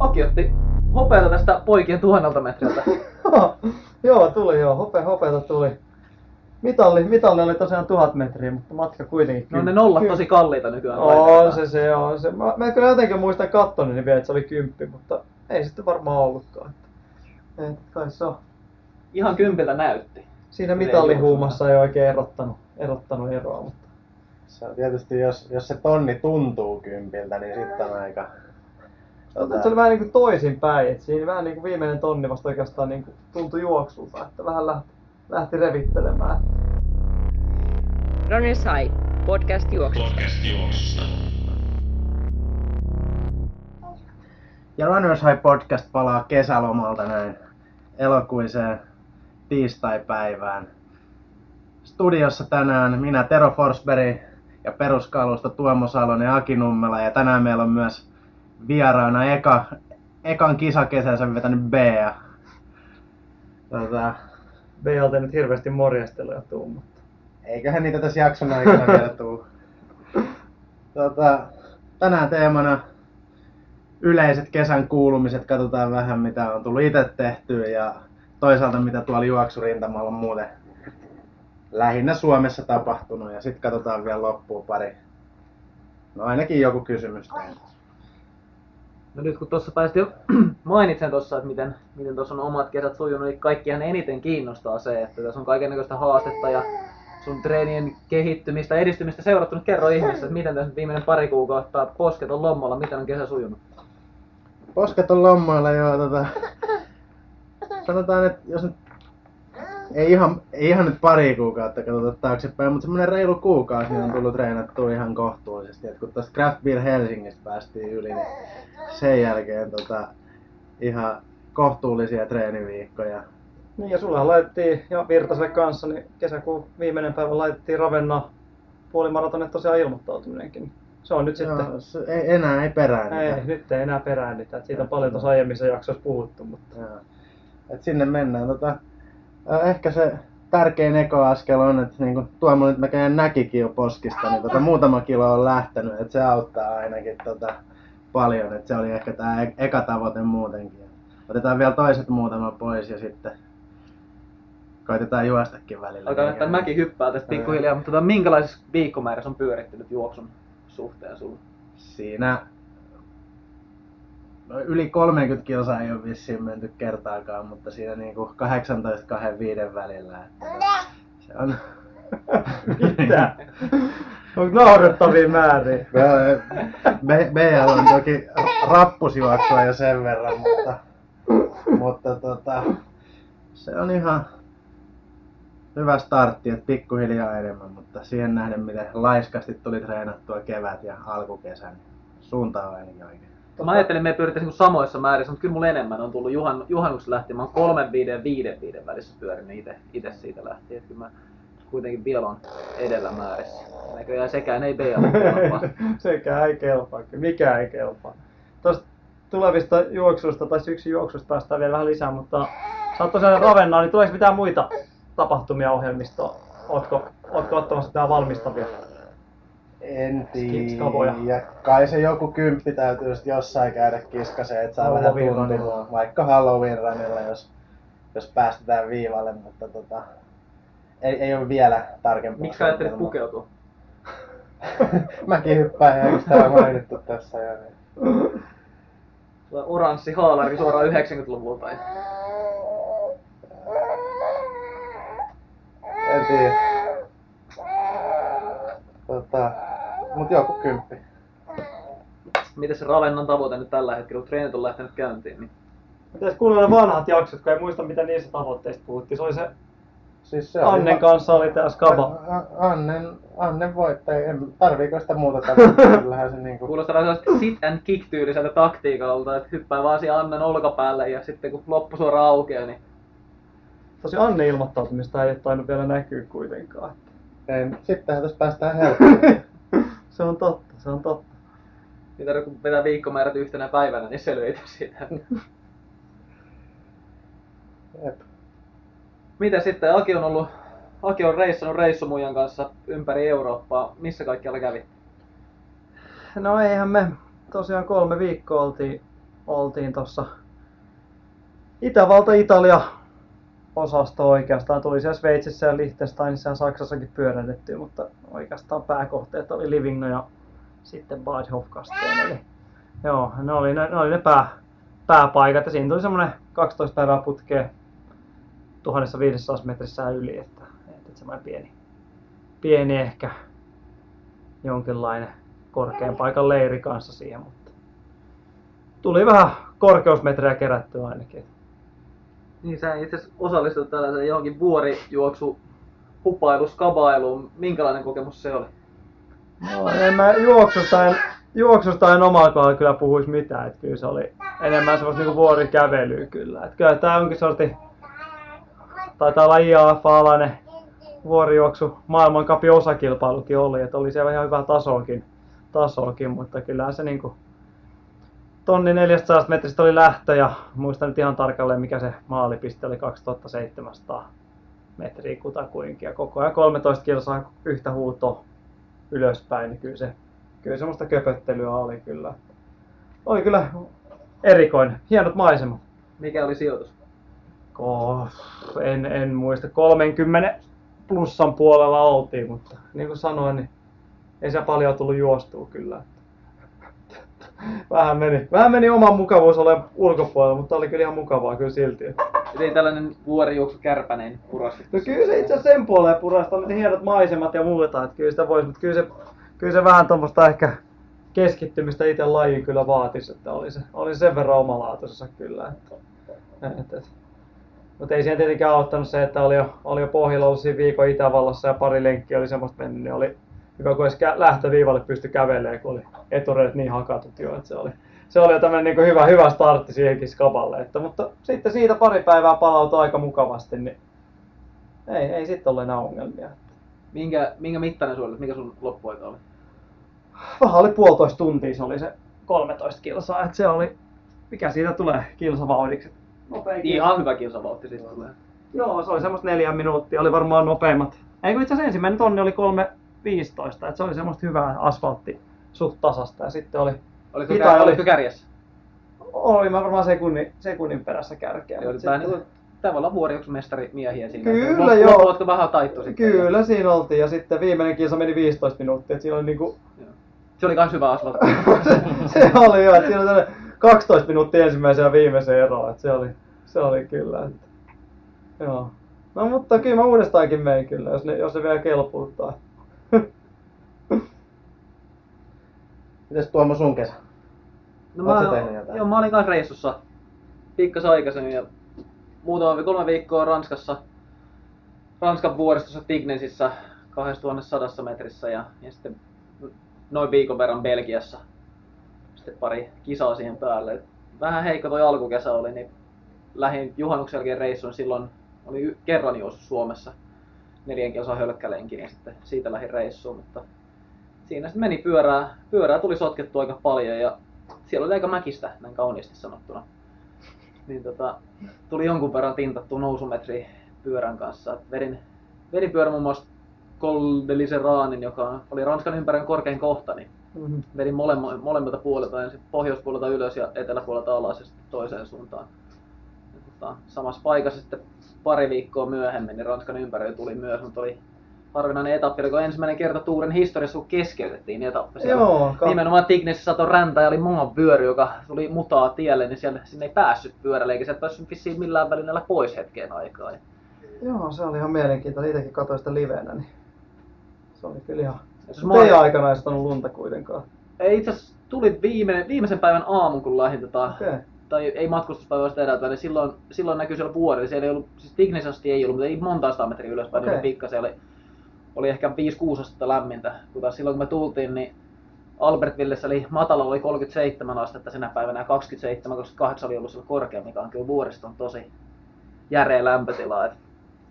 Aki otti hopeata tästä poikien tuhannelta metriltä. joo, tuli joo. Hope, hopeata tuli. Mitalli, mitalli oli tosiaan tuhat metriä, mutta matka kuitenkin. No ne nollat tosi kalliita nykyään. On se, se on se. Mä, mä kyllä jotenkin muistan kattoni niin vielä, että se oli kymppi, mutta ei sitten varmaan ollutkaan. Että, et, kai se on. Ihan kympiltä näytti. Siinä mitallihuumassa ei oikein erottanut, erottanut eroa, mutta... Se on tietysti, jos, jos se tonni tuntuu kympiltä, niin sitten on aika... Tota... Se oli vähän niin kuin toisinpäin, että siinä vähän niin kuin viimeinen tonni vasta oikeastaan niin kuin tuntui juoksulta, että vähän lähti, lähti revittelemään. Runner Sai, podcast juoksusta. Podcast juoksusta. Ja Runners High Podcast palaa kesälomalta näin elokuiseen tiistai-päivään. Studiossa tänään minä Tero Forsberg ja peruskalusta Tuomo Salonen ja Aki Nummela. Ja tänään meillä on myös vieraana eka, ekan kisakesänsä vetänyt Bea. Tota, Bealta nyt hirveästi morjasteluja tuu, mutta... Eiköhän niitä tässä jakson aikana vielä tuu. Tota, tänään teemana yleiset kesän kuulumiset. Katsotaan vähän mitä on tullut itse tehtyä ja toisaalta mitä tuolla juoksurintamalla on muuten lähinnä Suomessa tapahtunut. Ja sitten katsotaan vielä loppuun pari. No ainakin joku kysymys teille. No nyt kun tuossa päästiin jo mainitsen tuossa, että miten, miten tuossa on omat kesät sujunut, niin kaikkihan eniten kiinnostaa se, että tässä on kaikenlaista haastetta ja sun treenien kehittymistä, edistymistä seurattu. Nyt kerro ihmeessä, että miten tässä viimeinen pari kuukautta posket on lommalla, miten on kesä sujunut? Posket on lommoilla joo, tota, sanotaan, että jos nyt ei ihan, ei ihan nyt pari kuukautta katsota taaksepäin, mutta semmoinen reilu kuukausi niin on tullut treenattua ihan kohtuullisesti. Et kun tuosta Craft Beer Helsingistä päästiin yli, niin sen jälkeen tota, ihan kohtuullisia treeniviikkoja. Niin ja sulla laitettiin ja Virtaselle kanssa, niin kesäkuun viimeinen päivä laitettiin Ravenna puolimaratonille tosiaan ilmoittautuminenkin. Se on nyt Joo, sitten... se, ei, enää ei perään. Ei, nyt ei enää peräännytä. Siitä on paljon tuossa aiemmissa jaksoissa puhuttu, mutta... Joo. Et sinne mennään. Tota, ehkä se tärkein ekoaskel on, että niin kuin Tuomo nyt näköjään näkikin jo poskista, niin tota, muutama kilo on lähtenyt, että se auttaa ainakin tota, paljon. Et se oli ehkä tämä eka tavoite muutenkin. Otetaan vielä toiset muutama pois ja sitten koitetaan juostakin välillä. Alkaa näyttää mäki hyppää tästä pikkuhiljaa, mutta tota, minkälaisessa viikkomäärässä on pyörittynyt juoksun suhteen sulla? Siinä no, yli 30 kilsaa ei ole vissiin menty kertaakaan, mutta siinä niinku 18 kahden viiden välillä. Että se on... Mitä? On naurettavia määriä. BL on toki rappusjuoksua jo sen verran, mutta, mutta tota, se on ihan hyvä startti, että pikkuhiljaa enemmän, mutta siihen nähden miten laiskasti tuli treenattua kevät ja alkukesän, niin suunta on ainakin oikein. Mä ajattelin, että me pyörittäisiin samoissa määrissä, mutta kyllä mulla enemmän on tullut juhan, juhannuksesta lähtien. Mä oon kolmen viiden ja viiden viiden välissä pyörinyt itse, itse siitä lähtien. Että kyllä mä kuitenkin vielä on edellä määrissä. Näköjään sekään ei BL kelpaa. sekään ei kelpaa, mikään ei kelpaa. Tuosta tulevista juoksuista tai syksyn juoksusta päästään vielä vähän lisää, mutta sä oot tosiaan Ravennaa, niin tuleeko mitään muita tapahtumia ohjelmistoa? Ootko, ootko ottamassa tää valmistavia? En tiedä. Kai se joku kymppi täytyy sit jossain käydä kiskaseen, että saa vähän tuntua. Vaikka Halloween runilla, jos, jos päästetään viivalle, mutta tota, ei, ei ole vielä tarkempaa. Miksi ajattelit pukeutua? Mäkin hyppään, eikö tää mainittu tässä jo? Niin. On Oranssi haalari suoraan 90-luvulta. ja- En tiedä. Tota, mut joku kymppi. Miten se Ravennan tavoite nyt tällä hetkellä, kun treenit on lähtenyt käyntiin? Niin Pitäis kuunnella ne vanhat jaksot, kun ei muista mitä niistä tavoitteista puhuttiin. Se oli se Siis se oli Annen va- kanssa oli tää skaba. Annen, Annen voittaja, en, tarviiko sitä muuta kyllähän se niinku... Kuulostaa vähän sellaiselta sit and kick tyyliseltä taktiikalta, että hyppää vaan siihen Annan olkapäälle ja sitten kun loppusuora aukeaa, niin Tosi Anne ilmoittautumista ei ole tainnut vielä näkyä kuitenkaan. En, sittenhän tässä päästään helposti. se on totta, se on totta. tarvitse kun vetää viikkomäärät yhtenä päivänä, niin selvitä siitä. Jep. Miten sitten, Aki on ollut, Aki on reissannut reissumujan kanssa ympäri Eurooppaa. Missä kaikkialla kävi? No eihän me tosiaan kolme viikkoa oltiin, oltiin tuossa Itävalta-Italia osasto oikeastaan. Tuli siellä Sveitsissä ja Liechtensteinissa ja Saksassakin pyörähdettyä, mutta oikeastaan pääkohteet oli Livigno ja sitten Bad Hofkasteen. Eli joo, ne oli ne, ne, oli ne pää, pääpaikat ja siinä tuli semmoinen 12 päivää putkea 1500 metrissä yli, että, että semmoinen pieni, pieni ehkä jonkinlainen korkean paikan leiri kanssa siihen, mutta tuli vähän korkeusmetrejä kerättyä ainakin. Niin sä itse osallistut tällaiseen johonkin vuorijuoksu hupailu, skabailuun. Minkälainen kokemus se oli? No, en mä juoksusta en, juoksusta en omalla kohdalla kyllä puhuisi mitään, että kyllä se oli enemmän semmoista niinku vuorikävelyä kyllä. Että kyllä tää onkin sorti, taitaa olla IAF-alainen vuorijuoksu maailmankapin osakilpailukin oli, että oli siellä ihan hyvää tasoakin, tasoakin mutta kyllä se niinku tonni 400 metristä oli lähtö ja muistan nyt ihan tarkalleen mikä se maalipiste oli 2700 metriä kutakuinkin ja koko ajan 13 kilsaa yhtä huutoa ylöspäin, niin kyllä se kyllä semmoista köpöttelyä oli kyllä. Oli kyllä erikoinen, hienot maisemat. Mikä oli sijoitus? Oh, en, en muista, 30 plussan puolella oltiin, mutta niin kuin sanoin, niin ei se paljon tullut juostua kyllä. Vähän meni, vähän meni oman mukavuus olemaan ulkopuolella, mutta oli kyllä ihan mukavaa kyllä silti. Et ei tällainen vuorijuoksu kärpäneen purasti. No kyllä se itse sen puoleen purasta, oli hienot maisemat ja muuta, että kyllä sitä voisi, mutta kyllä se, kyllä se vähän tuommoista ehkä keskittymistä itse lajiin kyllä vaatisi, että oli se, oli se sen verran omalaatuisessa kyllä. Että, että, että. Mutta ei siihen tietenkään auttanut se, että oli jo, oli jo pohjalla ollut siinä viikon Itävallassa ja pari lenkkiä oli semmoista mennyt, niin oli hyvä, kun edes lähtöviivalle pystyi kävelemään, kun oli etureidet niin hakatut jo, että se oli, se oli jo tämmöinen niin hyvä, hyvä startti siihenkin skapalle. Että, mutta sitten siitä pari päivää palautui aika mukavasti, niin ei, ei sitten ollut enää ongelmia. Minkä, minkä mittainen oli? Mikä sun loppuaika oli? Vähän oli puolitoista tuntia, se oli se 13 kilsaa, että se oli, mikä siitä tulee kilsavauhdiksi. Nopea kilsa. Ihan hyvä kilsavauhti siitä tulee. Joo, se oli semmoista neljä minuuttia, oli varmaan nopeimmat. Ei kun itse asiassa ensimmäinen tonni oli 3.15, että se oli semmoista hyvää asfaltti suht tasasta ja sitten oli, Oliko, kär, oli. oliko kärjessä? oli mä varmaan sekunnin, sekunnin perässä kärkeä. Vähän sitten- niin kuin tavallaan vuorijuoksumestari miehiä siinä. Kyllä, Lop- joo. Loppuvatko vähän taittu sitten? Kyllä siinä oltiin ja sitten viimeinen kilsa meni 15 minuuttia, että siinä oli niinku, Joo. Se oli kans hyvä asfaltti. se, se oli jo, että siinä oli tämmönen 12 minuuttia ensimmäisen ja viimeisen eroa, että se oli, se oli kyllä. Että, joo. No mutta kyllä mä uudestaankin menen kyllä, jos, ne, jos se vielä kelpuuttaa. Mites Tuomo sun kesä? No Oot mä, tehnyt jotain? joo, mä olin kanssa reissussa pikkasen aikaisemmin ja muutama kolme viikkoa Ranskassa, Ranskan vuoristossa Tignesissä 2100 metrissä ja, ja sitten noin viikon verran Belgiassa. Sitten pari kisaa siihen päälle. Vähän heikko toi alkukesä oli, niin lähdin juhannuksen jälkeen reissuun. Silloin oli kerran juossut Suomessa neljän kilsan hölkkälenkin ja sitten siitä lähdin reissuun. Mutta siinä sitten meni pyörää, pyörää tuli sotkettu aika paljon ja siellä oli aika mäkistä, näin kauniisti sanottuna. Niin tota, tuli jonkun verran tintattu nousumetri pyörän kanssa. Et Vedin, vedin pyörän muun muassa Col de Liseraanin, joka oli Ranskan ympärän korkein kohta, niin Mhm. vedin molemmo, molemmilta puolilta, ensin pohjoispuolelta ylös ja eteläpuolelta alas ja sitten toiseen suuntaan. Ja tota, samassa paikassa sitten pari viikkoa myöhemmin niin Ranskan ympäröi tuli myös, mutta oli harvinainen etappi, oliko ensimmäinen kerta Tuuren historiassa, kun keskeytettiin etappi. Siellä Joo, ka- Nimenomaan Tignessä sato räntä ja oli maan vyöry, joka tuli mutaa tielle, niin siellä, sinne ei päässyt pyörälle, eikä sieltä päässyt vissiin millään välineellä pois hetkeen aikaa. Ja Joo, se oli ihan mielenkiintoinen. Itsekin katsoin sitä livenä, niin se oli kyllä ihan... Mut mä- Teidän aikana ei satanut lunta kuitenkaan. Ei itse asiassa tuli viime, viimeisen päivän aamun, kun lähdin tota, Okei. tai ei matkustuspäivästä edeltä, niin silloin, silloin näkyi siellä vuori. Siellä ei ollut, siis Tignes asti ei ollut, mutta ei monta sata metriä ylöspäin, Okei. niin pikkasen, oli, oli ehkä 5-6 astetta lämmintä. Kun silloin kun me tultiin, niin Albertvillessä oli matala oli 37 astetta sinä päivänä ja 27, 28 oli ollut siellä korkea, mikä on kyllä vuoriston tosi järeä lämpötila. Et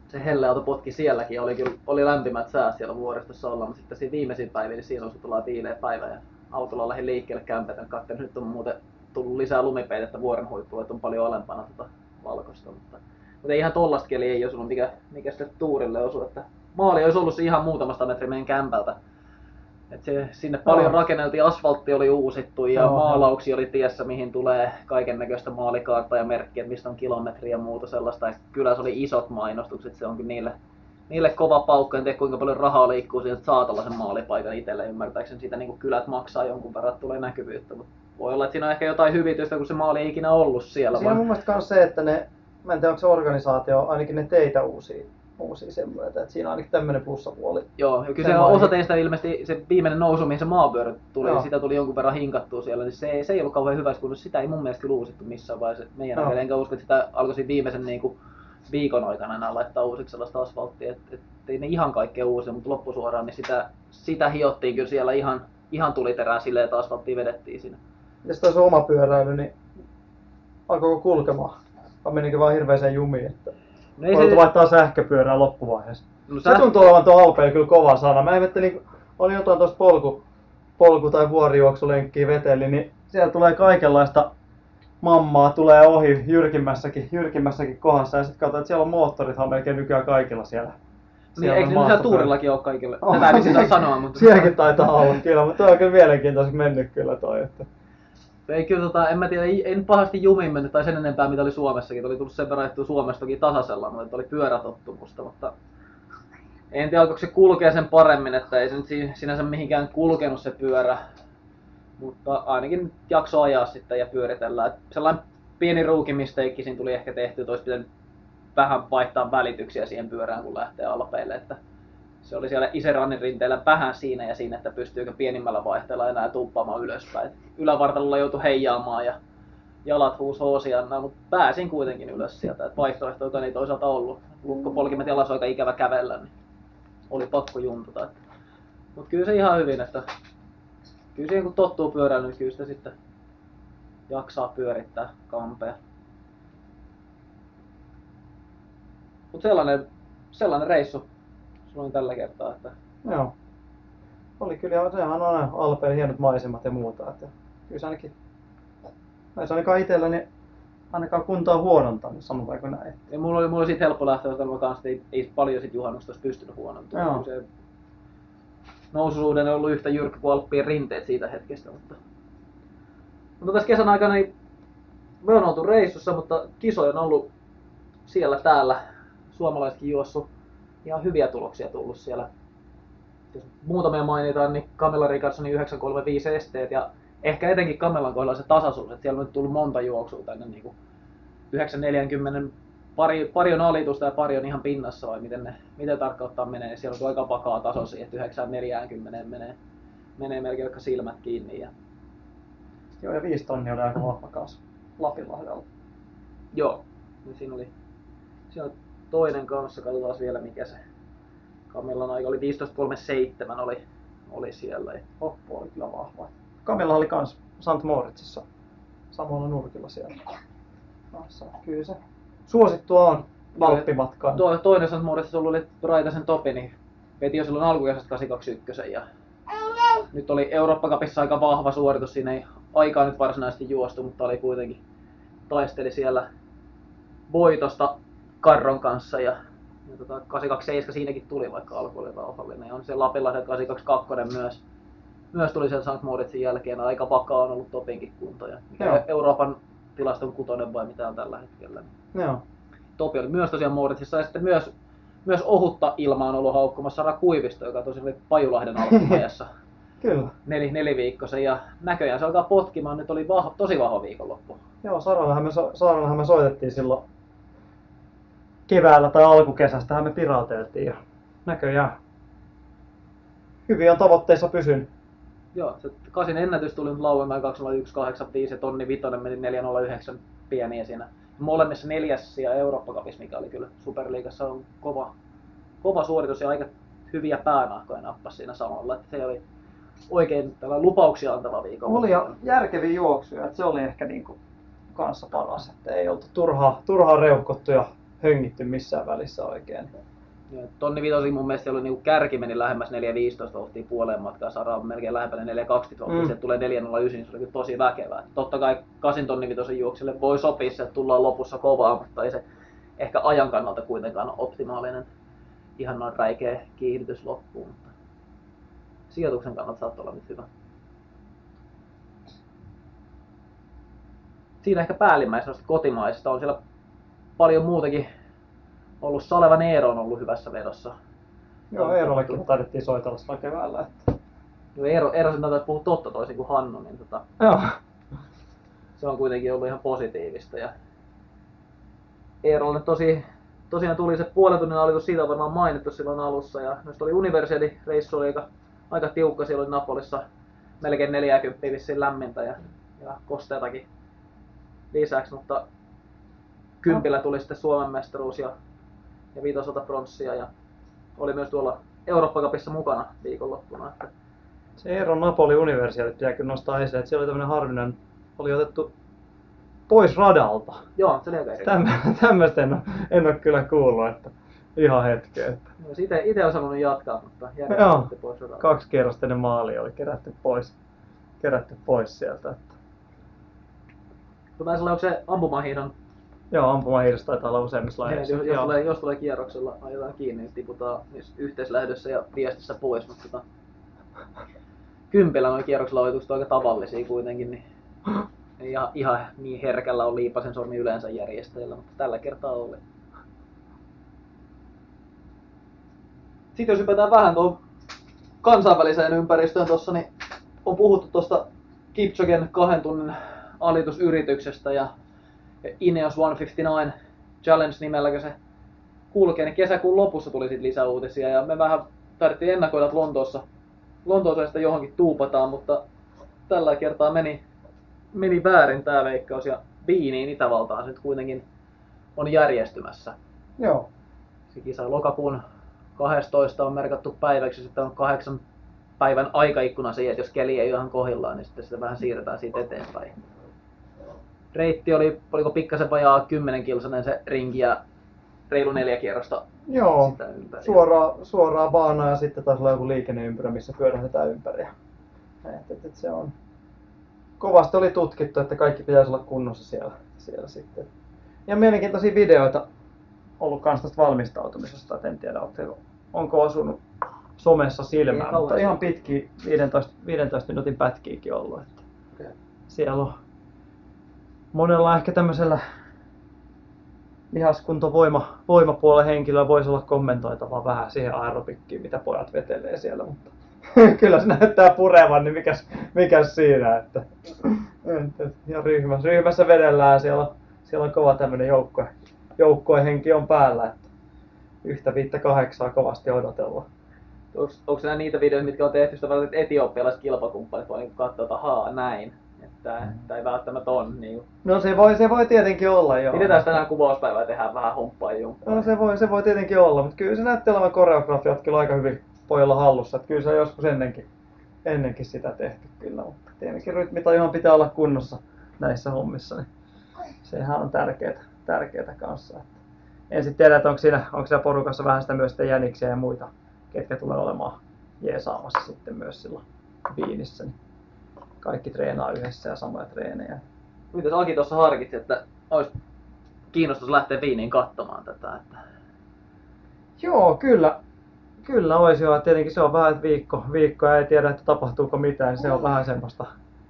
se helleauto potki sielläkin, oli kyllä oli lämpimät säät siellä vuoristossa olla, mutta sitten siinä viimeisin päivinä, niin siinä on se tullaan viileä päivä ja autolla lähdin liikkeelle kämpätä, katsoin, nyt on muuten tullut lisää lumipeitettä vuoren huippuun, että on paljon alempana tota valkoista, mutta, mutta ihan tollasta keliä ei osunut, mikä, mikä sitten tuurille osui, että maali olisi ollut ihan muutamasta metriä meidän kämpältä, Et se, sinne paljon Joo. rakenneltiin, asfaltti oli uusittu ja Joo. maalauksia oli tiessä, mihin tulee kaiken näköistä maalikaarta ja merkkiä, että mistä on kilometriä ja muuta sellaista. Ja kyllä se oli isot mainostukset, se on kyllä niille, niille kova paukka, en tiedä kuinka paljon rahaa liikkuu siitä, että saa tällaisen maalipaikan itselle. Ymmärtääkseni siitä niin kylät maksaa jonkun verran, tulee näkyvyyttä, mutta voi olla, että siinä on ehkä jotain hyvitystä, kun se maali ei ikinä ollut siellä. Siinä on mun Vaan... mielestä myös se, että ne, mä en tiedä onko se organisaatio, ainakin ne teitä uusia, uusia myötä, että siinä on ainakin tämmöinen plussapuoli. Joo, ja kyllä se osa teistä ilmeisesti se viimeinen nousu, mihin se maapyörä tuli, Joo. ja sitä tuli jonkun verran hinkattua siellä, niin se, se ei ollut kauhean hyvä, kun sitä ei mun mielestä uusittu missään vaiheessa meidän aikana, enkä usko, että sitä alkoi viimeisen niin kuin, viikon aikana enää laittaa uusiksi sellaista asfalttia, että et, ei ne ihan kaikkea uusia, mutta loppusuoraan niin sitä, sitä hiottiin kyllä siellä ihan, ihan tuliterää silleen, että asfalttia vedettiin siinä. Ja sitten se oma pyöräily, niin alkoiko kulkemaan? Vai menikö vaan hirveeseen jumiin, että No ei se, vaihtaa sähköpyörää loppuvaiheessa. no Se tuntuu olevan tuo Alpeilla kyllä kova sana. Mä ihmettelin, kun oli jotain tuosta polku, polku- tai vuorijuoksulenkkiä veteli, niin siellä tulee kaikenlaista mammaa, tulee ohi jyrkimmässäkin, jyrkimmässäkin kohdassa ja sitten katsotaan, että siellä on moottorithan melkein nykyään kaikilla siellä. niin, eikö maassa siellä tuurillakin ole kaikille? On. Tätä ei sitä sanoa, mutta... Sielläkin taitaa olla kyllä, mutta toi on kyllä mielenkiintoisesti mennyt kyllä toi. Että... Ei kyllä tota, en mä tiedä, ei, en pahasti jumiin mennyt tai sen enempää mitä oli Suomessakin. Oli tullut sen verran Suomestakin tasaisella, mutta oli pyörätottumusta, mutta en tiedä alkoiko se kulkea sen paremmin, että ei se nyt si- sinänsä mihinkään kulkenut se pyörä. Mutta ainakin jakso ajaa sitten ja pyöritellä. Et sellainen pieni ruukimisteikki siinä tuli ehkä tehty, että olisi pitänyt vähän vaihtaa välityksiä siihen pyörään, kun lähtee alpeille. Että se oli siellä Iserannin rinteellä vähän siinä ja siinä, että pystyykö pienimmällä vaihteella enää tuppaamaan ylöspäin. Ylävartalolla joutui heijaamaan ja jalat huus hoosiannaa, mutta pääsin kuitenkin ylös sieltä. Et vaihtoehtoja ei toisaalta ollut. Lukkopolkimet jalas aika ikävä kävellä, niin oli pakko juntuta. Mutta kyllä se ihan hyvin, että kyllä siihen kun tottuu pyöräilyyn, niin kyllä sitä sitten jaksaa pyörittää kampea. Mutta sellainen, sellainen reissu on tällä kertaa, että Joo. Oli kyllä, sehän on Alpeilla hienot maisemat ja muuta. Että kyllä se ainakin, ei se ainakaan itselläni ainakaan kuntoa huonontanut, sanotaanko näin. Ja mulla oli, mulla oli siitä helppo lähteä, että mä kanssa ei, ei paljon sit juhannusta olisi pystynyt huonontumaan. Joo. Se noususuuden ei ollut yhtä jyrkkä kuin Alppien rinteet siitä hetkestä, mutta... Mutta tässä kesän aikana niin me on oltu reissussa, mutta kisoja on ollut siellä täällä. Suomalaisetkin juossut ihan hyviä tuloksia tullut siellä. Jos muutamia mainitaan, niin Camilla Rickardsonin 935 esteet ja ehkä etenkin Camellan kohdalla se tasaisuus, että siellä on nyt tullut monta juoksua tänne niin kuin 940 pari, pari on alitusta ja pari on ihan pinnassa vai miten ne, miten tarkkauttaa menee, niin siellä on aika vakaa taso siihen, että 940 menee, menee melkein vaikka silmät kiinni. Ja, Joo, ja viisi tonnia oli aika vahva kanssa Lapinlahdella. joo, niin siinä oli, siinä oli toinen kanssa, katsotaan vielä mikä se Kamillan aika oli 15.37 oli, oli siellä. Ja, Hoppu oli kyllä vahva. Kamilla oli kans St. Moritzissa samalla nurkilla siellä. Kanssa. Kyllä se suosittua on Alppimatkaan. to, toinen St. Moritzissa oli Raitasen Topi, niin veti jo silloin alkukesästä 821 ja nyt oli Eurooppa Cupissa aika vahva suoritus, siinä ei aikaa nyt varsinaisesti juostu, mutta oli kuitenkin taisteli siellä voitosta Karron kanssa ja, ja tota, 827 siinäkin tuli, vaikka alku oli rauhallinen. Ja on se Lapinlahden 822 myös, myös tuli sen St. Moritzin jälkeen, aika vakaa on ollut Topinkin kunto. Ja mikä. Euroopan tilaston kutonen vai mitä on tällä hetkellä. Joo. Topi oli myös tosiaan Moritzissa ja sitten myös, myös ohutta ilmaa on ollut haukkumassa Sara Kuivisto, joka tosiaan oli Pajulahden alkupajassa Kyllä. neli, neliviikkoisen ja näköjään se alkaa potkimaan. Nyt oli vahva, tosi vahva viikonloppu. Joo, Saarallahan me, so- Saarallahan me soitettiin silloin keväällä tai alkukesästähän me pirateltiin ja näköjään hyvin on tavoitteissa pysynyt. Joo, se kasin ennätys tuli nyt lauantai 2085 ja tonni vitonen meni 409 pieniä siinä. Molemmissa neljäs ja Eurooppa Cupissa, mikä oli kyllä Superliigassa on kova, kova suoritus ja aika hyviä päänahkoja nappas siinä samalla. Että se oli oikein tällä lupauksia antava viikon. Oli ja järkeviä juoksuja, että se oli ehkä niinku kanssa paras, että ei oltu turhaa, turhaa reuhkottu ja höngitty missään välissä oikein. Tonni vitosi mun mielestä oli niinku kärki meni lähemmäs 4.15 vauhtia puoleen matkaa, Sara on melkein lähempänä 4.20 vauhtia, Mm. sieltä tulee 4.09, niin se oli tosi väkevää. Totta kai 8 tonni vitosen juokselle voi sopia se, että tullaan lopussa kovaa, mutta ei se ehkä ajan kannalta kuitenkaan ole optimaalinen ihan noin räikeä kiihdytys loppuun. Mutta sijoituksen kannalta saattaa olla nyt hyvä. Siinä ehkä päällimmäisenä noista kotimaisista on siellä paljon muutakin ollut. Saleva Neero on ollut hyvässä vedossa. Joo, Eerollekin taidettiin soitella sillä keväällä. Että... Joo, Eero, Eero sen taisi puhua totta toisin kuin Hannu, niin tota, Joo. se on kuitenkin ollut ihan positiivista. Ja Eerolle tosi, tosiaan tuli se puolen tunnin alitus, siitä on varmaan mainittu silloin alussa. Ja myös oli Universiadi-reissu oli aika, aika tiukka, siellä oli Napolissa melkein 40 vissiin lämmintä ja, ja kosteatakin lisäksi, mutta kympillä tuli sitten Suomen mestaruus ja, ja viitosolta pronssia ja oli myös tuolla Eurooppa Cupissa mukana viikonloppuna. Että Se Eeron Napoli Universiaali pitää kyllä nostaa esille, että siellä oli tämmöinen harvinainen, oli otettu pois radalta. joo, se oli aika. Tämmö, tämmöistä en, ole- en ole kyllä kuullut, että ihan hetki, että Jos ite, ite olisi halunnut jatkaa, mutta Joo. pois radalta. kaksi kierrosta ennen maalia oli kerätty pois, kerätty pois sieltä. Että. Mä onko se ampumahiidon, Joo, ampumahiidossa taitaa olla useimmissa jos, lajeissa. jos, Joo. tulee, jos tulee kierroksella, ajetaan kiinni, niin tiputaan yhteislähdössä ja viestissä pois, mutta tota, kympillä noin kierroksella ojitukset on aika tavallisia kuitenkin, niin ei ihan, ihan niin herkällä on liipasen sormi yleensä järjestäjällä, mutta tällä kertaa oli. Sitten jos hypätään vähän tuohon kansainväliseen ympäristöön tuossa, niin on puhuttu tuosta Kipchogen kahden tunnin alitusyrityksestä ja ja Ineos 159 Challenge nimelläkö se kulkee, niin kesäkuun lopussa tuli sitten lisäuutisia ja me vähän tarvittiin ennakoida, että Lontoossa, Lontoossa sitä johonkin tuupataan, mutta tällä kertaa meni, meni väärin tämä veikkaus ja Viiniin Itävaltaan se nyt kuitenkin on järjestymässä. Joo. Se kisa lokakuun 12 on merkattu päiväksi, sitten on kahdeksan päivän aikaikkuna siihen, että jos keli ei ole ihan kohdillaan, niin sitten sitä vähän siirretään siitä eteenpäin. Reitti oli, oliko pikkasen vajaa 10 kilsanen se rinki ja reilu neljä kierrosta Joo. sitä ympäri. Suoraa, suoraa baanaa ja sitten taas olla joku liikenneympyrä, missä pyörähdetään ympäri. Ja- Et, et, et se on... Kovasti oli tutkittu, että kaikki pitäisi olla kunnossa siellä, siellä sitten. Ja mielenkiintoisia videoita ollut kans tästä valmistautumisesta, et en tiedä, ootteko- onko osunut somessa silmään, mutta ihan pitkiä 15, 15 minuutin pätkiäkin ollut. Että Okei. siellä on monella ehkä tämmöisellä lihaskuntovoima, voimapuolen henkilöllä voisi olla kommentoitavaa vähän siihen aerobikkiin, mitä pojat vetelee siellä, mutta kyllä se näyttää purevan, niin mikäs, mikäs siinä, että, että ja ryhmä, ryhmässä vedellään, siellä on, siellä on kova tämmöinen joukkue, henki on päällä, että yhtä viittä kahdeksaa kovasti odotella. Onko, onko nämä niitä videoita, mitkä on tehty sitä varten, että etiopialaiset kilpakumppanit voi niin katsoa, että ahaa, näin. Että tämä ei välttämättä on. Niin No se voi, se voi tietenkin olla joo. Pidetään tänään kuvauspäivää tehdään vähän humppaa jumppaa. No se voi, se voi tietenkin olla, mutta kyllä se näytti olevan koreografiat kyllä aika hyvin pojilla hallussa. Että kyllä se on joskus ennenkin, ennenkin sitä tehty kyllä, mutta tietenkin rytmitajuhan pitää olla kunnossa näissä hommissa, niin sehän on tärkeää, tärkeää kanssa. Että en sitten tiedä, että onko siinä, onko siinä porukassa vähän sitä myös jäniksiä ja muita, ketkä tulee olemaan jeesaamassa sitten myös silloin viinissä. Niin kaikki treenaa yhdessä ja samoja treenejä. Mitäs Aki tuossa harkitsi, että olisi kiinnostus lähteä Viiniin katsomaan tätä? Että... Joo, kyllä. Kyllä olisi joo. Tietenkin se on vähän että viikko, viikko ja ei tiedä, että tapahtuuko mitään, niin se on vähän semmoista.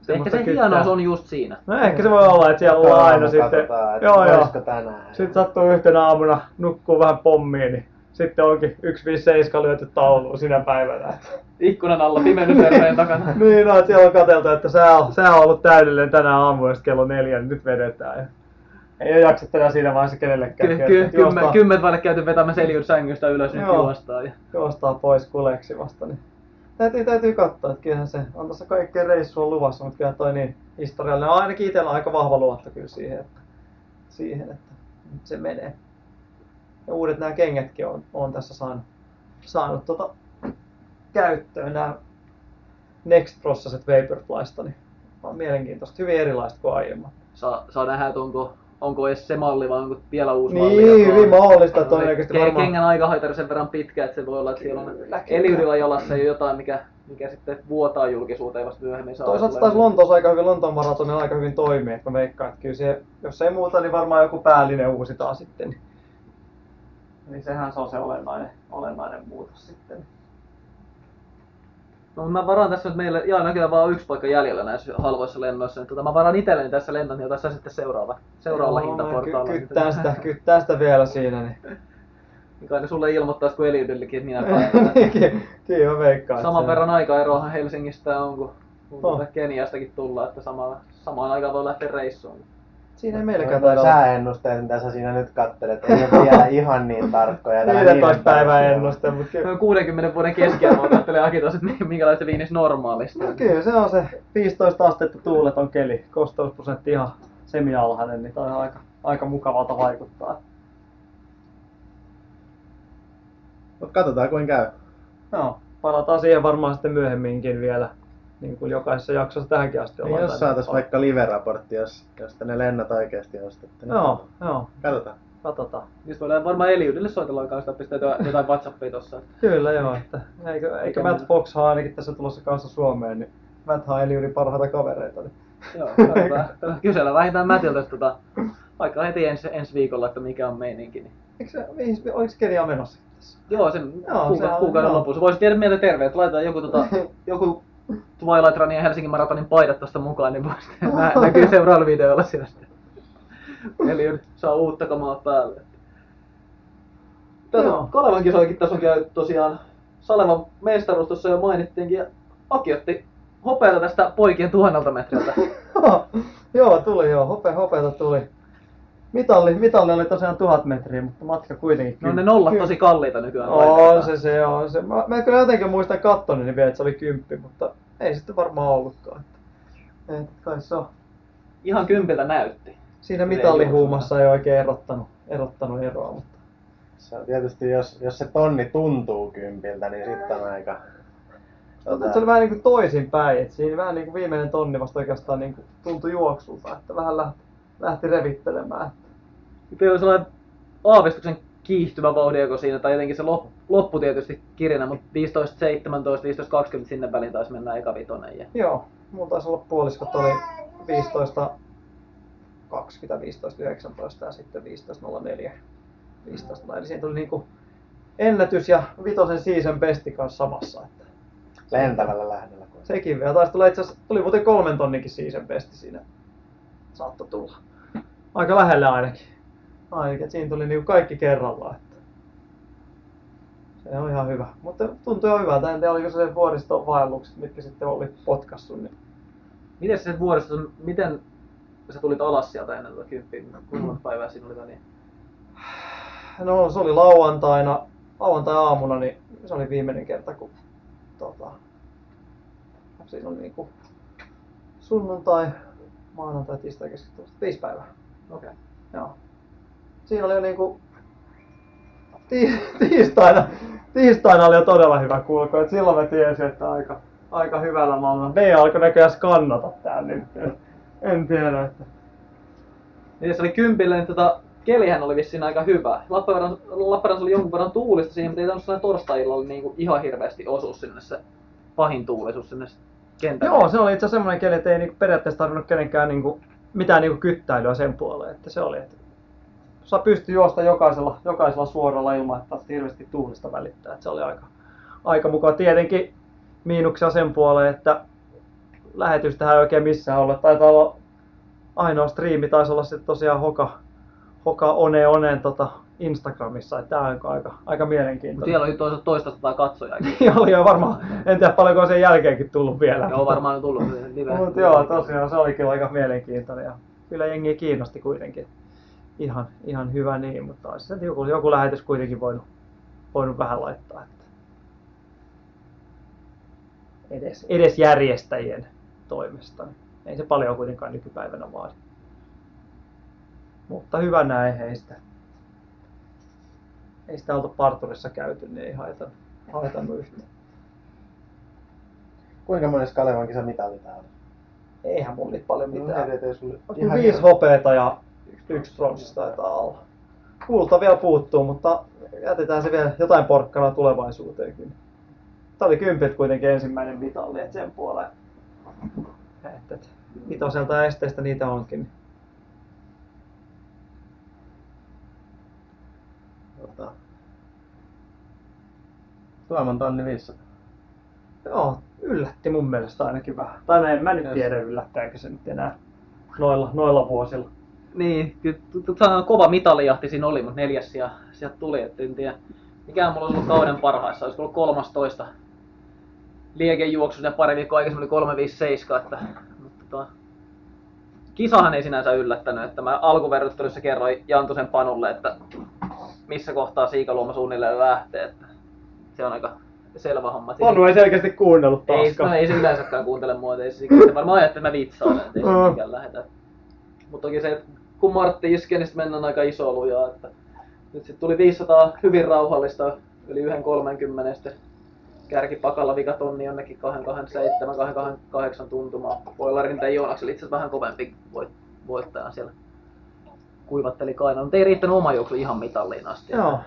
Ehkä se kyttää. hienous on just siinä. No ehkä se voi olla, että siellä on aina sitten. Joo, joo. tänään. Sitten sattuu yhtenä aamuna nukkuu vähän pommiin, niin sitten onkin 157 lyöty tauluun sinä päivänä. Ikkunan alla pimennysvermeen takana. niin, no, että siellä on katseltu, että sää on, sää on ollut täydellinen ja sitten kello neljä, niin nyt vedetään. Ja ei ole jaksa tänään siinä vaiheessa kenellekään. Ky- ky- kymmen, kymmentä vaille käyty vetämään seljut sängystä ylös, nyt Joo. juostaan. Ja... juostaa pois kuleksimasta. Niin täytyy, täytyy katsoa, että kyllähän se on tässä kaikkea reissua luvassa, mutta kyllä toi niin historiallinen on ainakin itsellä aika vahva luotto kyllä siihen, että, siihen, että se menee. Ja uudet nämä kengätkin on, on tässä saanut, saanut tota käyttöön, nämä Next Processet Vaporflysta, niin on mielenkiintoista, hyvin erilaista kuin aiemmat. Saa, saa nähdä, että onko, onko edes se malli vai onko vielä uusi malli. Niin, joka on- hyvin mahdollista, on todennäköisesti ke- varmaan. Kengän aikahaitari sen verran pitkä, että se voi olla, että siellä on eliydillä jalassa jo jotain, mikä, mikä sitten vuotaa julkisuuteen vasta myöhemmin. Saa Toisaalta tulee- taas Lontoossa aika hyvin, Lontoon maratonilla aika hyvin toimii, että mä veikkaan, että kyllä se, jos ei muuta, niin varmaan joku päällinen uusitaan sitten. Niin, niin sehän se on se olennainen, olennainen muutos sitten. No, mä varaan tässä nyt meille, jaa näköjään vaan yksi paikka jäljellä näissä halvoissa lennoissa, niin tota, mä varaan itselleni tässä lennot, niin otas sä sitten seuraava, seuraavalla hintaportaalla. ky- kyttään sitä, kyttään sitä vielä siinä. Niin. Niin kai ne sulle ilmoittaisi kuin Eliudillekin, että minä päivänä. Ky- Kyllä mä veikkaan. Saman verran aikaeroahan Helsingistä on, kun, kun tuolta Keniastakin tullaan, että sama, samaan aikaan voi lähteä reissuun. Siinä ei meilläkään olla sääennusteet, mitä sä siinä nyt kattelet, ei ole vielä ihan niin tarkkoja. Tää 15 niiden päivän perusteella. ennuste, mutta kyllä, Noin 60 vuoden keskiarvoa kattelee Aki tuossa, että minkälaista viinis normaalisti. no kyllä se on se 15 astetta tuuleton keli, kosteusprosentti ihan semialhainen, niin toi on aika, aika mukavalta vaikuttaa. Mut katsotaan kuin käy. No, palataan siihen varmaan sitten myöhemminkin vielä, niin kuin jokaisessa jaksossa tähänkin asti Niin jos saatais vaikka live-raportti, jos, jos ne lennot oikeesti ostettu. niin Joo, joo, Katsotaan. katsotaan. Niin voidaan varmaan Eliudille soitella kanssa, että pistää jotain- jotain Whatsappia tossa. Kyllä joo, että eikö, eikö Matt Fox ainakin tässä tulossa kanssa Suomeen, niin Matt on Eliudin parhaita kavereita. Niin. Joo, katsotaan. Kysellä vähintään Mätiltä, että tota, vaikka heti ensi, ensi viikolla, että mikä on meininki. Niin. Eikö se, oliko Kenia menossa? Joo, sen Joo, kuuka- se on- kuukauden joo. lopussa. Voisit viedä meille terveet, laitetaan joku, tota, joku Twilight Runin ja Helsingin maratonin paidat tosta mukaan, niin voisi nä- näkyy seuraavalla videolla siellä sitten. Eli saa uutta kamaa päälle. Tässä on Kalevan kisoikin tässä on käyty tosiaan Salevan mestaruus tuossa jo mainittiinkin. Ja Aki otti hopeata tästä poikien tuhannelta metriltä. joo, tuli joo, hope, hopeata tuli. Mitalli, mitalli oli tosiaan tuhat metriä, mutta matka kuitenkin. No ne nollat tosi kalliita nykyään. On se, se on se. Mä, mä kyllä jotenkin muistan kattoni niin vielä, että se oli kymppi, mutta ei sitten varmaan ollutkaan. Että, et, kai se on. Ihan kympiltä näytti. Siinä mitallihuumassa ei oikein erottanut, erottanut eroa, mutta Se on tietysti, jos, jos se tonni tuntuu kympiltä, niin sitten on aika... Mutta se oli vähän niin kuin toisinpäin, että siinä vähän niin kuin viimeinen tonni vasta oikeastaan niin kuin tuntui juoksulta, että vähän lähti, lähti revittelemään. Kyllä oli sellainen aavistuksen kiihtyvä vauhdi siinä, tai jotenkin se lop, loppu tietysti kirinä, mutta 15, 17, 15, 20 sinne väliin taisi mennä eka vitonen. Ja... Joo, mulla taisi olla puoliskot oli 15, 20, 15, 19 ja sitten 15, 04, 15. Eli siinä tuli niin kuin ennätys ja vitosen season besti kanssa samassa. Että lentävällä lähdöllä. kun- sekin vielä taisi tulla itse asiassa, tuli muuten kolmen tonninkin season besti siinä. Saattoi tulla. Aika lähellä ainakin. Että siinä tuli niinku kaikki kerrallaan. Että se on ihan hyvä. Mutta tuntui ihan hyvältä. En tiedä, oliko se vuoristovaellukset, mitkä sitten oli potkassut. Niin Miten se vuodesta, miten sä tulit alas sieltä ennen tuota kymppiä, kuinka monta päivää siinä oli väliin? No se oli lauantaina, lauantai-aamuna, niin se oli viimeinen kerta, kun tota, siinä oli niinku sunnuntai, maanantai, tiistai, keskiviikko, viisi päivää. Okei. Okay. Joo. Siinä oli jo niinku ti- tiistaina, tiistaina oli jo todella hyvä kulku, et silloin mä tiesin, että aika, aika hyvällä mallilla. V alkoi näköjään skannata tää nyt. En tiedä, että Niin se oli kympillä, niin tota, kelihän oli vissiin aika hyvä. Lappeenrannassa oli jonkun verran tuulista siihen, mutta ei tainnut sellainen torstai-illalla niin ihan hirveästi osu sinne se pahin tuulisuus sinne kentälle. Joo, se oli itse asiassa semmoinen keli, että ei niinku periaatteessa tarvinnut kenenkään niinku, mitään niinku kyttäilyä sen puoleen. Että se oli, että sä pystyi juosta jokaisella, jokaisella suoralla ilman, että hirveästi tuulista välittää. Että se oli aika, aika mukava. Tietenkin miinuksia sen puoleen, että lähetystähän ei oikein missään olla. Taitaa olla ainoa striimi, taisi olla sitten tosiaan Hoka, Hoka One Onen tota Instagramissa. Että tämä on aika, aika mielenkiintoinen. siellä oli toisaalta toista sataa katsojaakin. Niin oli jo varmaan, en tiedä paljonko on sen jälkeenkin tullut vielä. Joo, varmaan on tullut. Mutta joo, tosiaan se oli kyllä aika mielenkiintoinen ja kyllä jengi kiinnosti kuitenkin. Ihan, ihan hyvä niin, mutta olisi se joku, joku lähetys kuitenkin voinut, voinut vähän laittaa. Että edes, edes järjestäjien toimesta. Ei se paljon kuitenkaan nykypäivänä vaadi. Mutta hyvä näin heistä. Ei sitä oltu parturissa käyty, niin ei haitannut, haitannut yhtään. Kuinka monessa Kalevan kisa mitali tää on? Eihän mulla nyt paljon No, mitään. ei, ei, sulle On ihan kyllä viisi hopeeta ja yksi pronssi taitaa olla. Kulta vielä puuttuu, mutta jätetään se vielä jotain porkkana tulevaisuuteenkin. Tämä oli kympit kuitenkin ensimmäinen mitalli, että sen puoleen. Et, et, vitoselta ja esteistä niitä onkin. Tota, Tuoman tonni 500. Joo, yllätti mun mielestä ainakin vähän. Tai en mä nyt tiedä yllättääkö se nyt enää noilla, noilla vuosilla. Niin, kyllä t- t- sanotaan, kova mitalijahti siinä oli, mutta neljäs sija sieltä tuli, että en tiedä. Mikään mulla olisi ollut kauden parhaissa, olisi ollut 13 liekejuoksussa ja pari viikkoa aikaisemmin oli 357, että, mutta tota, kisahan ei sinänsä yllättänyt, että mä alkuverryttelyssä kerroin Jantusen Panulle, että missä kohtaa siikaluoma suunnilleen lähtee, että se on aika selvä homma. Panu ei selkeästi kuunnellut ei, taaskaan. no, ei se yleensäkään kuuntele mua, ei se, varmaan ajattelee, että mä vitsaan, että ei se mikään lähetä. Mutta toki se, että kun Martti iskee, niin mennään aika iso lujaa. Että nyt sitten tuli 500 hyvin rauhallista, yli 1,30 sitten kärkipakalla vikatonni jonnekin 227, 228 tuntumaan. Boilarin tai Joonaksella itse asiassa vähän kovempi voit, voittaja siellä kuivatteli kainaa, mutta ei riittänyt oma juoksu ihan mitalliin asti. Joo.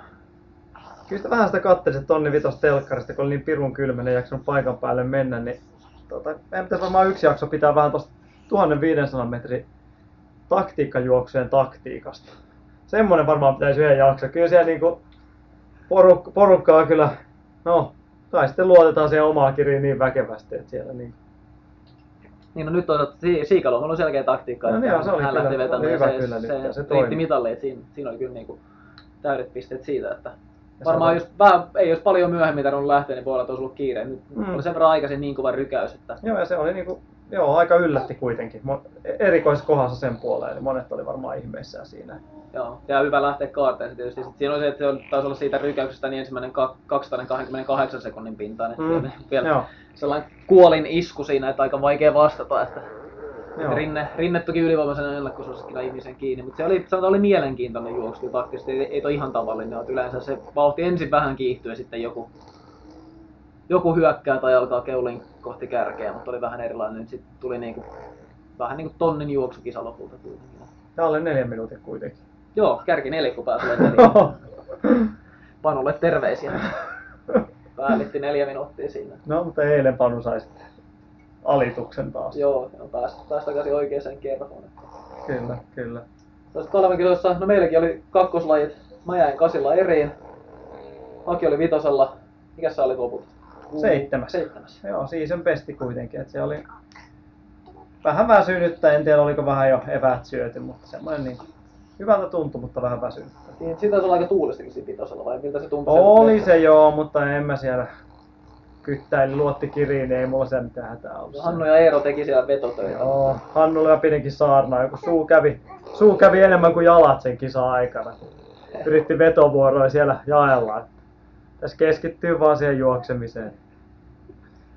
Kyllä vähän sitä kattelisit tonni vitos telkkarista, kun oli niin pirun kylmänen, ei jaksanut paikan päälle mennä, niin tota, meidän pitäisi varmaan yksi jakso pitää vähän tosta 1500 metrin taktiikkajuoksujen taktiikasta. Semmoinen varmaan pitäisi yhden jakso. Kyllä siellä niinku poruk- porukkaa kyllä, no, tai sitten luotetaan siihen omaa kiriin niin väkevästi, että siellä niin Niin no nyt toisaalta si- Siikaluomalla on selkeä taktiikka, No että niin, se oli hän kyllä- lähti vetämään hyvä ja kyllä se, se se riitti mitalle, että siinä, siinä oli kyllä niinku täydet pisteet siitä, että Ja varmaan se jos vähän, ei jos paljon myöhemmin tarvinnut lähteä, niin voi olla, että olisi ollut kiire. Nyt Mm. oli sen verran aikaisin niin kova rykäys, että Joo, ja se oli niinku, joo, aika yllätti kuitenkin. Mo- erikoisessa kohdassa sen puoleen, eli monet oli varmaan ihmeissään siinä. joo, ja hyvä lähteä kaarteen tietysti. Sitten siinä oli se, että se taisi olla siitä rykäyksestä niin ensimmäinen ka- 228 sekunnin pintaan, Mm, vielä joo. sellainen kuolin isku siinä, että aika vaikea vastata, että Joo. Rinne, Rinne toki ylivoimaisena ennakkosuosikkina ihmisen kiinni, mutta se oli, sanotaan, oli mielenkiintoinen juoksu taktisesti, ei, ei toi ihan tavallinen, että yleensä se vauhti ensin vähän kiihtyy ja sitten joku, joku hyökkää tai alkaa keulin kohti kärkeä, mutta oli vähän erilainen, sitten tuli niinku, vähän niinku tonnin juoksukisa lopulta kuitenkin. Ja alle neljän minuutin kuitenkin. Joo, kärki nelikko pääsi neljä. Panulle terveisiä. Päällitti neljä minuuttia siinä. no, mutta eilen Panu sai sitten alituksen taas. Joo, on pääsi, pääsi takaisin oikeaan kerhoon. Kyllä, kyllä. Tuossa kolmen kilossa, no meilläkin oli kakkoslajit. Mä jäin kasilla eriin. Aki oli vitosella. Mikä se oli loput? Seitsemäs. Seitsemäs. Joo, season besti kuitenkin, että se oli vähän väsynyttä, en tiedä oliko vähän jo eväät syöty, mutta semmoinen niin hyvältä tuntui, mutta vähän väsynyttä. Niin, siitä olla aika tuulistakin siinä vitosella, vai miltä se tuntui? Oli se joo, mutta en mä siellä kyttäili luotti kiriin, niin ei mulla siellä mitään hätää ollut. Hannu ja Eero teki siellä vetotöitä. Joo, Hannulle mä pidinkin saarnaa, joku suu kävi, suu kävi enemmän kuin jalat sen kisa aikana. Yritti vetovuoroja siellä jaella. että Tässä keskittyy vaan siihen juoksemiseen.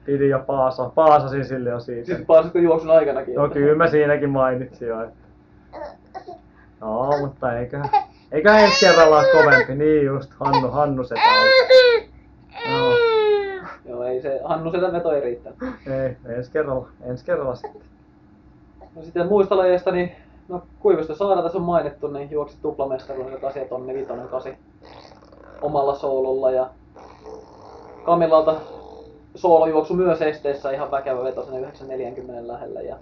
Pidin jo paasa, paasasin sille jo siitä. Siis pääsitkö juoksun aikanakin? No kyllä mä siinäkin mainitsin jo. Että... No, mutta eiköhän, eiköhän ensi kerralla ole kovempi. Niin just, Hannu, Hannu se Joo, Joo, ei se, Hannu sitä veto ei riittänyt. ei, ensi kerralla, ensi kerralla sitten. No sitten muista lajeista, niin no Kuivisto Saara tässä on mainittu, niin juoksi tuplamestaruuden 8 tonni vitonen kasi omalla soololla ja Kamilalta soolojuoksu myös esteessä ihan väkevä veto sinne 940 lähellä ja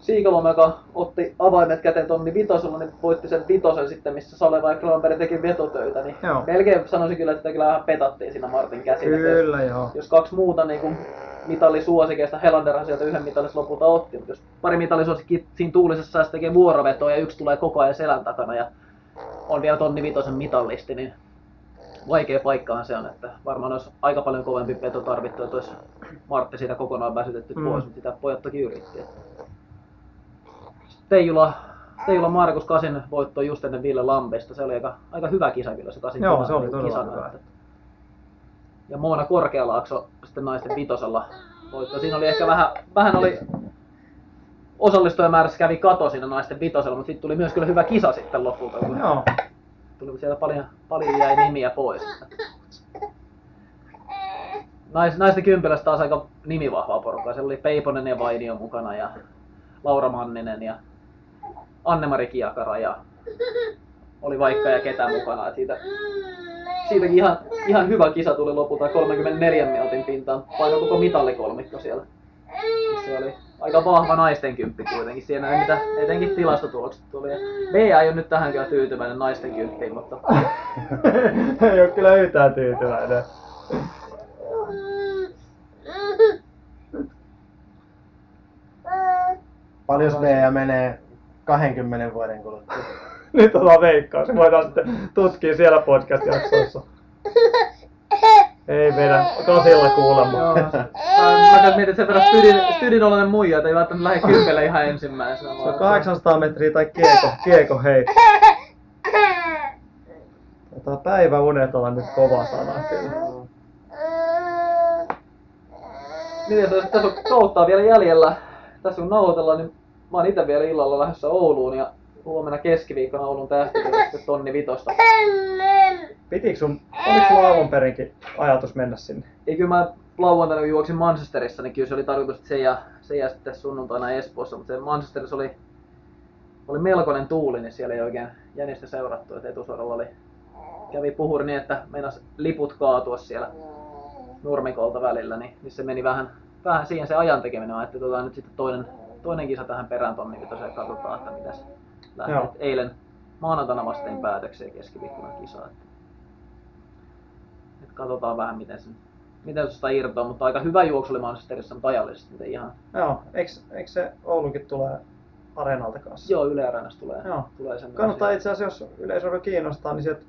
Siikaluoma, joka otti avaimet käteen tonni vitosella, niin voitti sen vitosen sitten, missä Saleva ja Kronberg teki vetotöitä, niin Joo. melkein sanoisin kyllä, että kyllä vähän petattiin siinä Martin käsillä. että jos- Kyllä joo. jos kaksi muuta niin kuin mitallisuosikeista, Helanderhan sieltä yhden mitallis lopulta otti, mutta jos pari mitallisuosikki siinä tuulisessa tekee vuorovetoa ja yksi tulee koko ajan selän takana ja on vielä tonni vitosen mitallisti, niin vaikea paikkahan se on, että varmaan olisi aika paljon kovempi veto tarvittu, että olisi Martti siitä kokonaan väsytetty Mm. pois, mutta sitä pojat toki yritti. Teijula, Teijula Markus Kasin voitto just ennen Ville Lampesta, se oli aika, aika hyvä kisa kyllä se Kasin Joo, kisa- se oli todella kisana, hyvä. että- ja Moona Korkealaakso sitten naisten vitosella voitto. Siinä oli ehkä vähän, vähän oli osallistujamäärässä kävi kato siinä naisten vitosella, mutta sitten tuli myös kyllä hyvä kisa sitten lopulta, kun Joo. Tuli sieltä paljon, paljon jäi nimiä pois. Nais, naisten kympilästä taas aika nimivahvaa porukkaa. Siellä oli Peiponen ja Vainio mukana ja Laura Manninen ja Anne-Mari Kiakara ja oli vaikka ja ketä mukana. Et siitä, siitäkin ihan, ihan hyvä kisa tuli lopulta 34 minuutin pintaan. Paino koko mitallikolmikko siellä. Se oli aika vahva naisten kymppi kuitenkin siinä, ei mitä etenkin tilastotulokset tuli. B ei ole nyt tähän kyllä tyytyväinen naisten kymppiin, mutta... ei ole kyllä yhtään tyytyväinen. Paljon B menee 20 vuoden kuluttua. Nyt ollaan veikkaus, voidaan sitten tutkia siellä podcast-jaksossa. Ei vedä. Kasilla kuulemma. Joo. Mä, mä käyn mietin, että sen verran stydin, stydin oloinen muija, että ei välttämättä lähde kympelle ihan ensimmäisenä. Se on 800 metriä tai kieko, kieko heitto. Tota, päiväunet on nyt kova sana kyllä. Niin, tässä, tässä on kauttaa vielä jäljellä. Tässä kun nauhoitellaan, niin mä oon itse vielä illalla lähdössä Ouluun ja huomenna keskiviikkona Oulun tähtikirja sitten tonni vitosta. Pitikö sun, oliko sulla alun perinkin ajatus mennä sinne? Ei kyllä mä lauantaina kun juoksin Manchesterissa, niin kyllä se oli tarkoitus, että se ja, se ja sitten sunnuntaina Espoossa, mutta se Manchesterissa oli, oli melkoinen tuuli, niin siellä ei oikein jänistä seurattu, että etusuoralla oli, kävi puhuri niin, että meinas liput kaatua siellä nurmikolta välillä, niin, niin se meni vähän, vähän siihen se ajan tekeminen, että tota, nyt sitten toinen, toinen kisa tähän perään tonni vitoseen katsotaan, että mitä se lähtee. Joo. Et Eilen maanantaina vasten päätökseen keskiviikkona kisa. Että, et katsotaan vähän miten se, miten sitä irtoaa, mutta aika hyvä juoksu oli Manchesterissa, mutta ajallisesti ei ihan... Joo, eikö, eikö se Oulunkin tulee areenalta kanssa? Joo, Yle Areenasta tulee, Joo. tulee sen Kannattaa itse asiassa, jos yleisöä kiinnostaa, niin sieltä,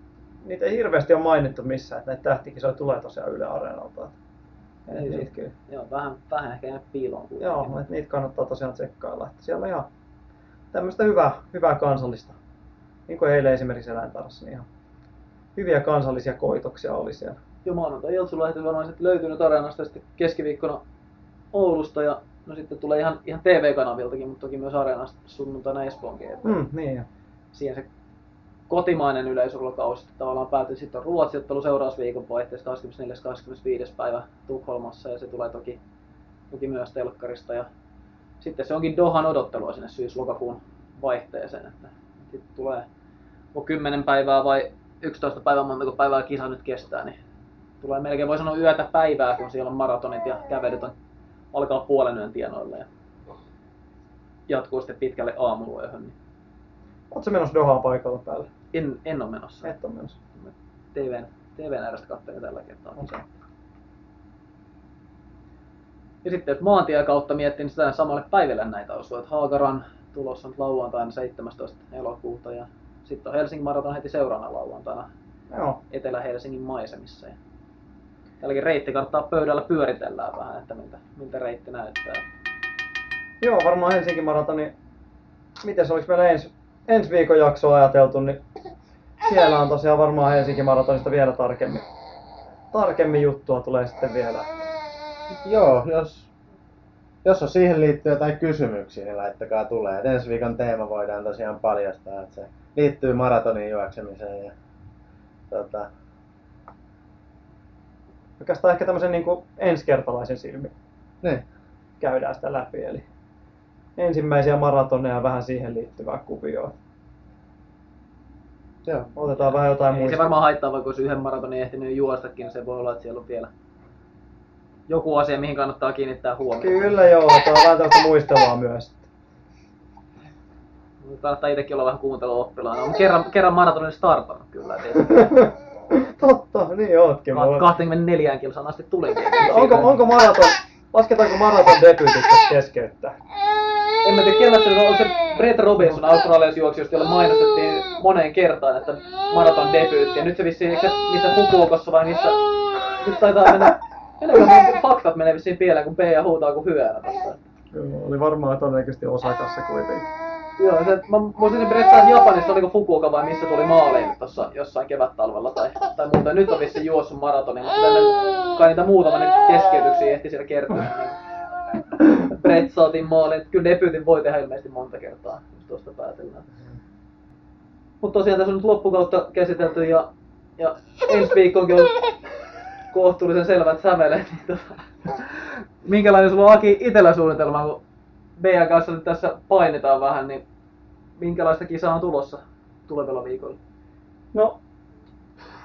niitä ei hirveästi ole mainittu missään, että näitä tähtikisoja tulee tosiaan Yle Areenalta. Ei, kyllä. Joo, vähän, vähän ehkä jäänyt piiloon kuitenkin. Joo, että niitä kannattaa tosiaan tsekkailla. Että siellä on ihan tämmöistä hyvää, hyvää kansallista. Niin kuin eilen esimerkiksi eläintarhassa, niin ihan hyviä kansallisia koitoksia oli siellä. Jo maanantai lähetys on sitten löytynyt Areenasta sitten keskiviikkona Oulusta ja no sitten tulee ihan, ihan TV-kanaviltakin, mutta toki myös Areenasta sunnuntaina Espoonkin. Mm, niin jo. Siihen se kotimainen yleisurheilukausi sitten tavallaan päätyi. Sitten on Ruotsi-ottelu seuraavassa viikonvaihteessa 24.–25. päivä Tukholmassa ja se tulee toki, toki myös telkkarista. Ja sitten se onkin Dohan odottelua sinne syys-lokakuun vaihteeseen. Että sitten tulee on 10 päivää vai 11 päivää montako päivää kisa nyt kestää, niin tulee melkein voi sanoa yötä päivää, kun siellä on maratonit ja kävelyt on, alkaa puolen yön tienoille ja jatkuu sitten pitkälle aamuyöhön. Niin Oletko menossa Dohaan paikalla päälle? en, en ole menossa. Et ole menossa. TVn, TVn äärestä katselin tällä kertaa. Okei. Ja sitten jos maantien kautta miettii, niin sitä samalle päivälle näitä osuu. Että Haagaran tulossa on lauantaina 17. elokuuta ja sitten on Helsingin maraton heti seuraavana lauantaina Joo. Etelä-Helsingin maisemissa. Ja tälläkin reittikarttaa pöydällä pyöritellään vähän, että miltä, miltä reitti näyttää. Joo, varmaan Helsingin maratoni. Mites olis meillä ensi, ensi viikon jaksoa ajateltu, niin siellä on tosiaan varmaan Helsingin maratonista vielä tarkemmin, tarkemmin juttua tulee sitten vielä. Joo, jos, jos on siihen liittyen jotain kysymyksiä, niin laittakaa tulee. Et ensi viikon teema voidaan tosiaan paljastaa, että se liittyy maratonin juoksemiseen. Ja, tota, Oikeastaan ehkä tämmöisen niin ensikertalaisen silmin niin. käydään sitä läpi. Eli ensimmäisiä maratoneja ja vähän siihen liittyvää kuvioa. Joo. Otetaan vähän jotain Ei se muista. varmaan haittaa, vaikka olisi yhden maratonin ehtinyt juostakin, niin se voi olla, että siellä on vielä joku asia, mihin kannattaa kiinnittää huomiota. Kyllä joo, tämä on vähän muistelua myös. Kannattaa itsekin olla vähän kuuntelua oppilaana. Olen kerran, kerran maratonin startannut kyllä. ei- Totta, niin ootkin. Ka- 24 kilsan asti tulinkin. Onko, onko maraton, lasketaanko maraton debyytit keskeyttää? En mä tiedä, se on, se Brett Robinson, australialaisen juoksijoista, jolle mainostettiin moneen kertaan, että maraton debyytti. Ja nyt se vissiin, eikö se missä Fukuokassa vai missä, nyt taitaa mennä, meneekö mun faktat menee vissiin pieleen, kun P ja huutaa kuin hyönä tossa. Joo, oli varmaan todennäköisesti Osakassa kuitenkin. Joo, se, mä muistin, että Brett taisi Japanissa, oliko Fukuoka vai missä tuli maaliin tuossa jossain kevät-talvella tai, tai muuta. Nyt on vissiin juossut maratonin, mutta tänne, kai niitä muutama nyt keskeytyksiä ehti siellä kertyä. Niin Brett saatiin maaliin. Kyllä debyytin voi tehdä ilmeisesti monta kertaa, jos tuosta päätellään. Mutta tosiaan tässä on nyt loppukautta käsitelty ja, ja ensi viikkoonkin on kohtuullisen selvät sävelet. Niin tota, minkälainen sulla on Aki itellä suunnitelma, kun Bean kanssa nyt tässä painetaan vähän, niin minkälaista kisaa on tulossa tulevilla viikolla? No,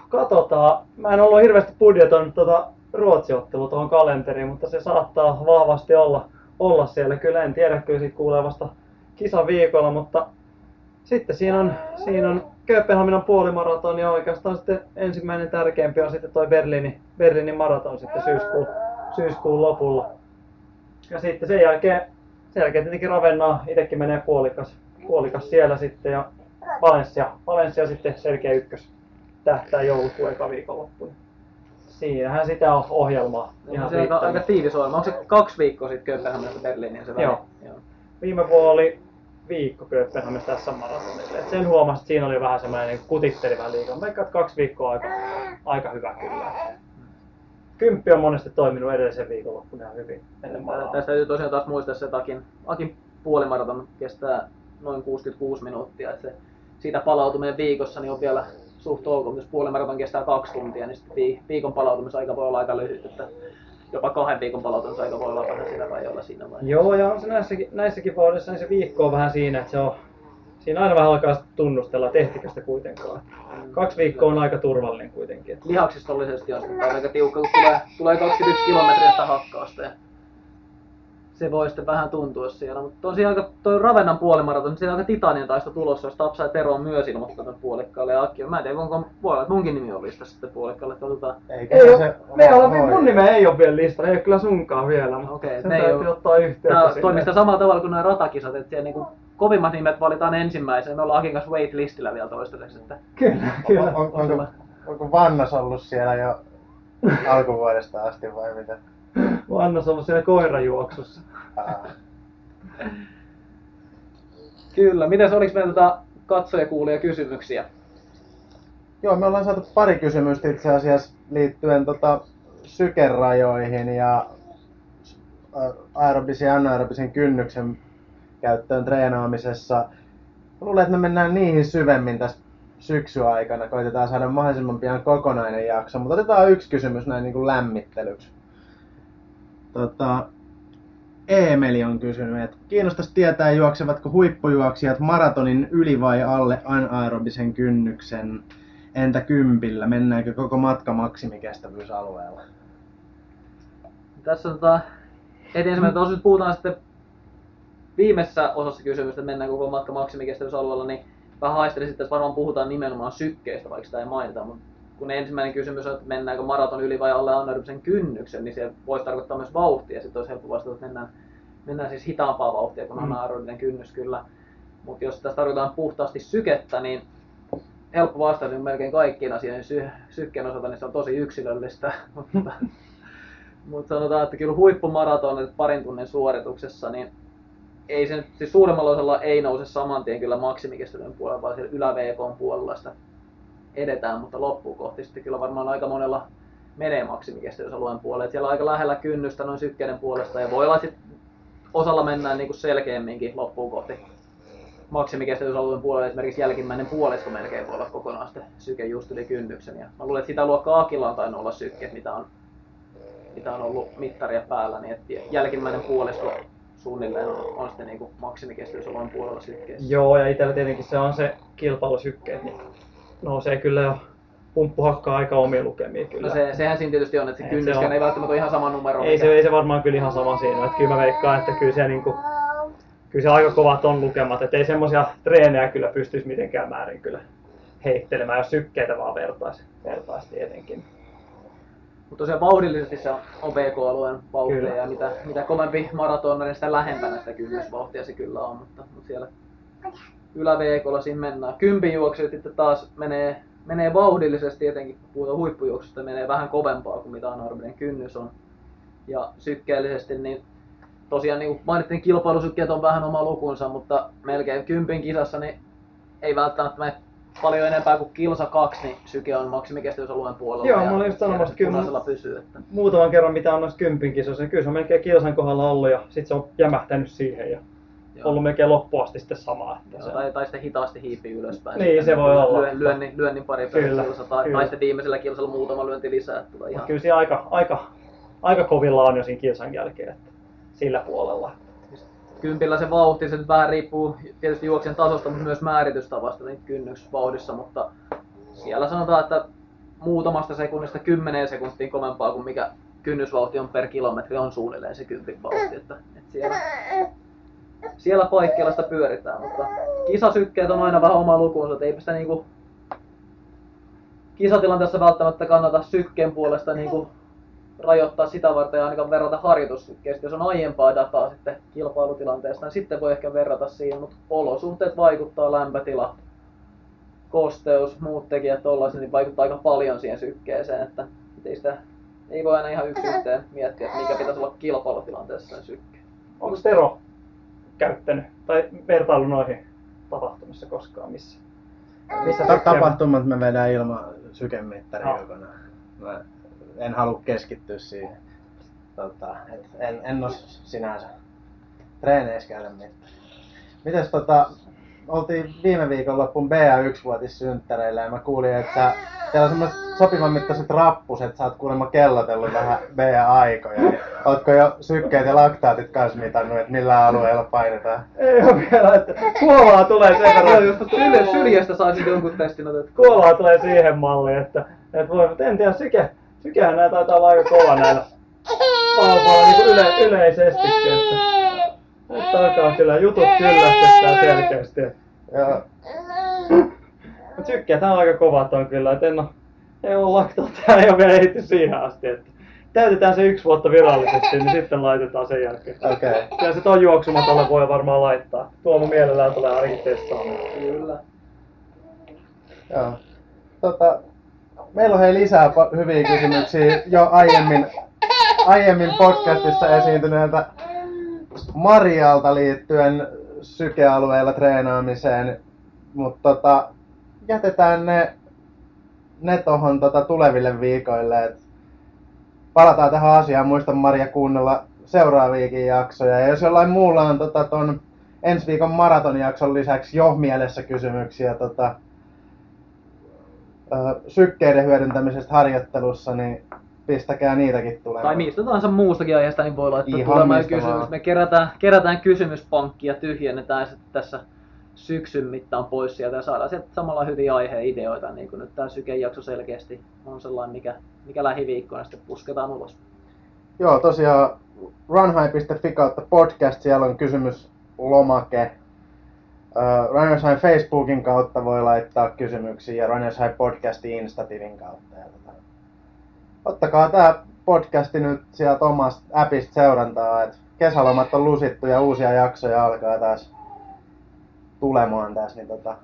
katsotaan. Mä en ollut hirveästi budjetoinut tota Ruotsi-ottelu tuohon kalenteriin, mutta se saattaa vahvasti olla, olla siellä. Kyllä en tiedä, kyllä siitä kuulee vasta kisaviikolla, mutta sitten siinä on, siinä on Kööpenhaminan puolimaraton ja oikeastaan sitten ensimmäinen tärkeämpi on sitten toi Berliini, Berliinin maraton sitten syyskuun, syyskuun lopulla. Ja sitten sen jälkeen, sen jälkeen tietenkin Ravennaa itsekin menee puolikas, puolikas siellä sitten ja Valencia, Valencia sitten selkeä ykkös tähtää joulukuun eka viikonloppuun. Siinähän sitä on ohjelmaa. Ihan se on aika, aika tiivis ohjelma. Onko se kaksi viikkoa sitten Kööpenhaminasta Berliiniin se väli? Joo. Joo. Viime vuonna oli viikko Kööpenhaminasta tässä maratonille. Et sen huomasi, että siinä oli vähän semmoinen niin kutitteli vähän liikaa. Että kaksi viikkoa aika, aika hyvä kyllä. Kymppi on monesti toiminut edellisen viikonloppuna ihan hyvin ennen Tä- Tästä täytyy tosiaan taas muistaa se, että Akin, Akin puolimaraton kestää noin 66 minuuttia. Että se, siitä palautuminen viikossa niin on vielä suht ok, jos puolimaraton kestää kaksi tuntia, niin sitten vi- viikon palautumisaika voi olla aika lyhyt. Että jopa kahden viikon palautumisaika voi olla vähän sillä rajoilla siinä vaiheessa. Joo, ja on se näissäkin, näissäkin vauhdissa niin se viikko on vähän siinä, että se on, siinä aina vähän alkaa tunnustella, että ehtikö sitä kuitenkaan. Kaksi viikkoa on aika turvallinen kuitenkin. lihaksistollisesti on sitten aika tiukka, kun tulee, tulee 21 kilometriä sitä hakkausta. Ja se voi sitten vähän tuntua siellä. Mutta tosiaan aika, toi Ravennan puolimaraton, niin siinä on aika titanien taisto tulossa, jos Tapsa ja Tero on myös ilmoittanut puolikkaalle ja Akki. on- Mä en tiedä, onko voi olla, että munkin nimi on listassa sitten puolikkaalle. Eikä Ei, se me ollaan, hoi. mun nimeä ei ole vielä listalla, ei ole kyllä sunkaan vielä, mutta Okei, sen täytyy oo- ottaa yhteyttä Tää sinne. toimii sitä samalla tavalla kuin nuo ratakisat, että siellä niinku kovimmat nimet valitaan ensimmäisenä. Me ollaan Akin kanssa waitlistillä vielä toistaiseksi. Että Kyllä, kyllä. On, on, onko, onko Vannas ollut siellä jo alkuvuodesta asti vai mitä? Vannas on ollut siellä koirajuoksussa. Kyllä, mitäs oliks meillä tota katsojakuulija kysymyksiä? Joo, me ollaan saatu pari kysymystä itse asiassa liittyen tota, sykerajoihin ja ä, aerobisen ja anaerobisen kynnyksen käyttöön treenaamisessa. Luulen, että me mennään niihin syvemmin tässä syksyn aikana. Koitetaan saada mahdollisimman pian kokonainen jakso, mutta otetaan yksi kysymys näin niin kuin lämmittelyksi. Tota, Eemeli on kysynyt, että kiinnostaisi tietää, juoksevatko huippujuoksijat maratonin yli vai alle anaerobisen kynnyksen. Entä kympillä? Mennäänkö koko matka maksimikestävyysalueella? Tässä on tota, heti ensimmäinen, jos nyt puhutaan sitten viimeisessä osassa kysymystä, että mennään koko matka maksimikestävyysalueella, niin vähän haistelin sitten, että varmaan puhutaan nimenomaan sykkeestä, vaikka sitä ei mainita, mutta kun ensimmäinen kysymys on, että mennäänkö maraton yli vai alle anaerobisen kynnyksen, niin se voisi tarkoittaa myös vauhtia. Sitten olisi helppo vastata, että mennään, mennään siis hitaampaa vauhtia kuin Mm. anaerobinen kynnys kyllä. Mutta jos tässä tarkoitetaan puhtaasti sykettä, niin helppo vastata niin melkein kaikkiin asioihin sy- sykkeen osalta, niin se on tosi yksilöllistä. mutta, sanotaan, että kyllä huippumaraton parin tunnin suorituksessa, niin ei se nyt, siis suuremmalla osalla ei nouse saman tien kyllä maksimikestävyyden puolella, vaan siellä ylä puolella sitä edetään, mutta loppuun kohti sitten kyllä varmaan aika monella menee maksimikestävyysalueen puolelle. Siellä on aika lähellä kynnystä noin sykkeiden puolesta ja voi olla sitten osalla mennään niin kuin selkeämminkin loppuun kohti maksimikestävyysalueen puolelle. Esimerkiksi jälkimmäinen puolisko melkein voi olla kokonaan sitten syke just yli kynnyksen. Ja mä luulen, että sitä luokkaa Akilla on tainnut olla sykkeet, mitä on, mitä on ollut mittaria päällä, niin että jälkimmäinen puolisko suunnilleen on, on sitten niin kuin maksimikestävyysalueen puolella sykkeessä. Joo, ja itsellä tietenkin se on se kilpailusykkeet, niin nousee kyllä jo pumppu hakkaa aika omia lukemia kyllä. No se, sehän siinä tietysti on, että se kynnyskään ei välttämättä ole ihan sama numero. ei, mikä- se, ei se varmaan kyllä ihan sama siinä, että kyllä mä veikkaan, että kyllä se, niinku, kyllä se aika kovat on lukemat, että ei semmoisia treenejä kyllä pystyisi mitenkään määrin kyllä heittelemään, jos sykkeitä vaan vertaisi, vertaisi tietenkin. Mutta tosiaan vauhdillisesti se on, VK-alueen vauhtia Kyllä. ja mitä, mitä kovempi maratona, niin sitä lähempänä sitä kynnysvauhtia se kyllä on, mutta, mutta siellä ylä VKlla siinä mennään. Kympin juoksijat sitten taas menee, menee vauhdillisesti, etenkin kun puhutaan huippujuoksusta, menee vähän kovempaa kuin mitä anaerobinen kynnys on. Ja sykkeellisesti, niin tosiaan niin kuin mainittiin, kilpailusykkeet on vähän oma lukunsa, mutta melkein kympin kisassa niin ei välttämättä mene paljon enempää kuin kilsa kaksi, niin syke on maksimikestävyysalueen puolella. Joo, mä olin just sanomassa, siellä kyllä- pysyy. Että. Muutaman kerran mitä on noissa kympin kisoissa, niin kyllä se on melkein kilsan kohdalla ollut ja sitten se on jämähtänyt siihen ja Joo. ollut melkein loppuun asti sitten sama. Että Joo, se, tai, tai sitten hitaasti hiipii ylöspäin. Niin, Sitten se voi olla. Lyön, lyönnin, lyönnin pari per Kyllä, kilsa, tai, kyllä. tai sitten viimeisellä kilsalla muutama lyönti lisää. että Tulee ihan, kyllä siinä aika, aika, aika kovilla on jo siinä kilsan jälkeen, että sillä puolella. kympillä se vauhti, se nyt vähän riippuu tietysti juoksen tasosta, mutta myös määritystavasta niin kynnyksvauhdissa, mutta siellä sanotaan, että muutamasta sekunnista kymmeneen sekuntiin kovempaa kuin mikä kynnysvauhti on per kilometri on suunnilleen se kympin vauhti, että, että siellä, siellä paikkeilla sitä pyöritään, mutta kisasykkeet on aina vähän oma lukunsa, että eipä sitä niinku kisatilanteessa välttämättä kannata sykkeen puolesta niinku rajoittaa sitä varten ja ainakaan verrata harjoitussykkeestä. Jos on aiempaa dataa sitten kilpailutilanteesta, niin sitten voi ehkä verrata siihen, mutta olosuhteet vaikuttaa, lämpötila, kosteus, muut tekijät tollaisen, niin vaikuttaa aika paljon siihen sykkeeseen, että ei sitä ei voi aina ihan yksi yhteen miettiä, että mikä pitäisi olla kilpailutilanteessa sen sykkeen. Onko Tero käyttänyt tai vertailu noihin tapahtumissa koskaan missä? Missä Ta- tapahtumat me vedään ilman sykemittaria Joo. kokonaan. Mä en halua keskittyä siihen. Tota, et en, en os sinänsä treeneissä käydä mitään. Mites tota, oltiin viime viikonloppuun BA1-vuotissynttäreillä ja mä kuulin, että teillä on semmoiset sopivan mittaiset rappuset, että sä oot kuulemma kellotellut vähän BA-aikoja. Niin Ootko jo sykkeet ja laktaatit kanssa mitannut, että millä alueella painetaan? Ei ole vielä, että kuolaa tulee sen Joo, verran. jos tuosta yle, syljestä saisit jonkun testin otettua. Kuolaa tulee siihen malliin, että, että voi, mutta en tiedä, syke, sykehän näitä taitaa olla aika kova näillä vauvoilla niin kuin yle, yleisestikin, että, että alkaa kyllä jutut kyllästyttää selkeästi. Joo. Mutta sykkeet on aika kovat on kyllä, että en oo, ei ole laktoota, ei ole vielä ehitty siihen asti, että täytetään se yksi vuotta virallisesti, niin sitten laitetaan sen jälkeen. Okei. Okay. Kyllä se tuon juoksumatolle voi varmaan laittaa. Tuomo mielellään tulee ainakin testaamaan. Kyllä. Joo. Tota, meillä on hei lisää hyviä kysymyksiä jo aiemmin, aiemmin podcastissa esiintyneeltä Marialta liittyen sykealueella treenaamiseen, mutta tota, jätetään ne, ne tohon tota tuleville viikoille. Et palataan tähän asiaan. Muista Maria kuunnella seuraaviakin jaksoja. Ja jos jollain muulla on tota, ton ensi viikon maratonjakson lisäksi jo mielessä kysymyksiä tota, sykkeiden hyödyntämisestä harjoittelussa, niin pistäkää niitäkin tulemaan. Tai mistä tahansa muustakin aiheesta, niin voi laittaa Ihan tulemaan kysymys. vaan. Me kerätään, kerätään kysymyspankki ja tyhjennetään sitten tässä syksyn mittaan pois sieltä ja saadaan sieltä samalla hyviä aiheideoita, niin kuin nyt tämä sykejakso selkeästi on sellainen, mikä, mikä lähiviikkoina sitten pusketaan ulos. Joo, tosiaan runhigh.fi kautta podcast, siellä on kysymyslomake. Uh, Runners High Facebookin kautta voi laittaa kysymyksiä ja Runners High podcastin Instatilin kautta. Ja tota, ottakaa tämä podcasti nyt sieltä omasta appista seurantaa, että kesälomat on lusittu ja uusia jaksoja alkaa taas tulemaan tässä, niin tota,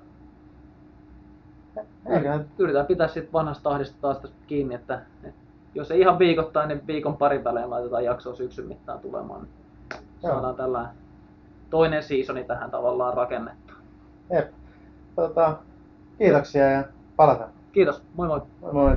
eiköhän Yritetään pitää sitten vanhasta tahdista taas kiinni, että, että jos ei ihan viikoittain, niin viikon parin välein laitetaan jaksoa syksyn mittaan tulemaan. Niin Joo. saadaan tällainen toinen seasoni tähän tavallaan rakennettu. Jep. Tota, kiitoksia ja palataan. Kiitos, moi moi! Moi moi.